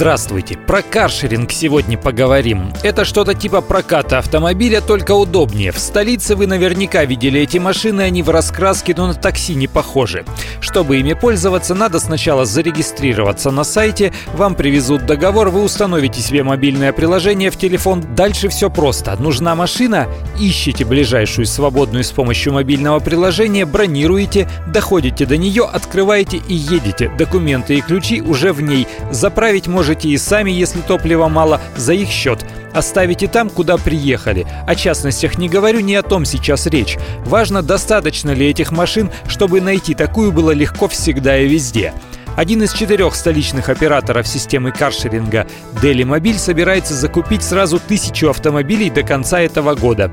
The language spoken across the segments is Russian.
Здравствуйте! Про каршеринг сегодня поговорим. Это что-то типа проката автомобиля, только удобнее. В столице вы наверняка видели эти машины, они в раскраске, но на такси не похожи. Чтобы ими пользоваться, надо сначала зарегистрироваться на сайте, вам привезут договор, вы установите себе мобильное приложение в телефон. Дальше все просто. Нужна машина, ищите ближайшую свободную с помощью мобильного приложения, бронируете, доходите до нее, открываете и едете. Документы и ключи уже в ней. Заправить можно можете и сами, если топлива мало, за их счет. Оставите там, куда приехали. О частностях не говорю, не о том сейчас речь. Важно, достаточно ли этих машин, чтобы найти такую было легко всегда и везде. Один из четырех столичных операторов системы каршеринга Дели Мобиль собирается закупить сразу тысячу автомобилей до конца этого года.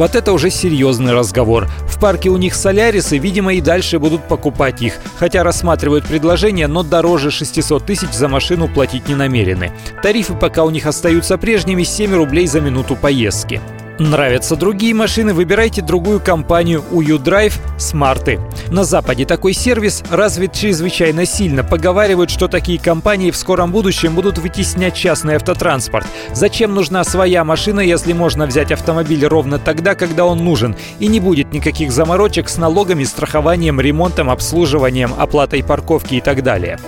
Вот это уже серьезный разговор. В парке у них солярисы, видимо, и дальше будут покупать их. Хотя рассматривают предложение, но дороже 600 тысяч за машину платить не намерены. Тарифы пока у них остаются прежними 7 рублей за минуту поездки. Нравятся другие машины, выбирайте другую компанию U-Drive Смарты. На Западе такой сервис развит чрезвычайно сильно. Поговаривают, что такие компании в скором будущем будут вытеснять частный автотранспорт. Зачем нужна своя машина, если можно взять автомобиль ровно тогда, когда он нужен, и не будет никаких заморочек с налогами, страхованием, ремонтом, обслуживанием, оплатой парковки и так далее.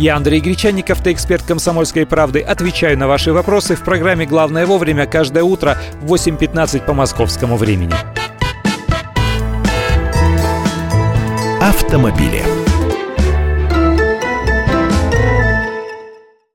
Я Андрей Гречанников, автоэксперт «Комсомольской правды». Отвечаю на ваши вопросы в программе «Главное вовремя» каждое утро в 8.15 по московскому времени. Автомобили.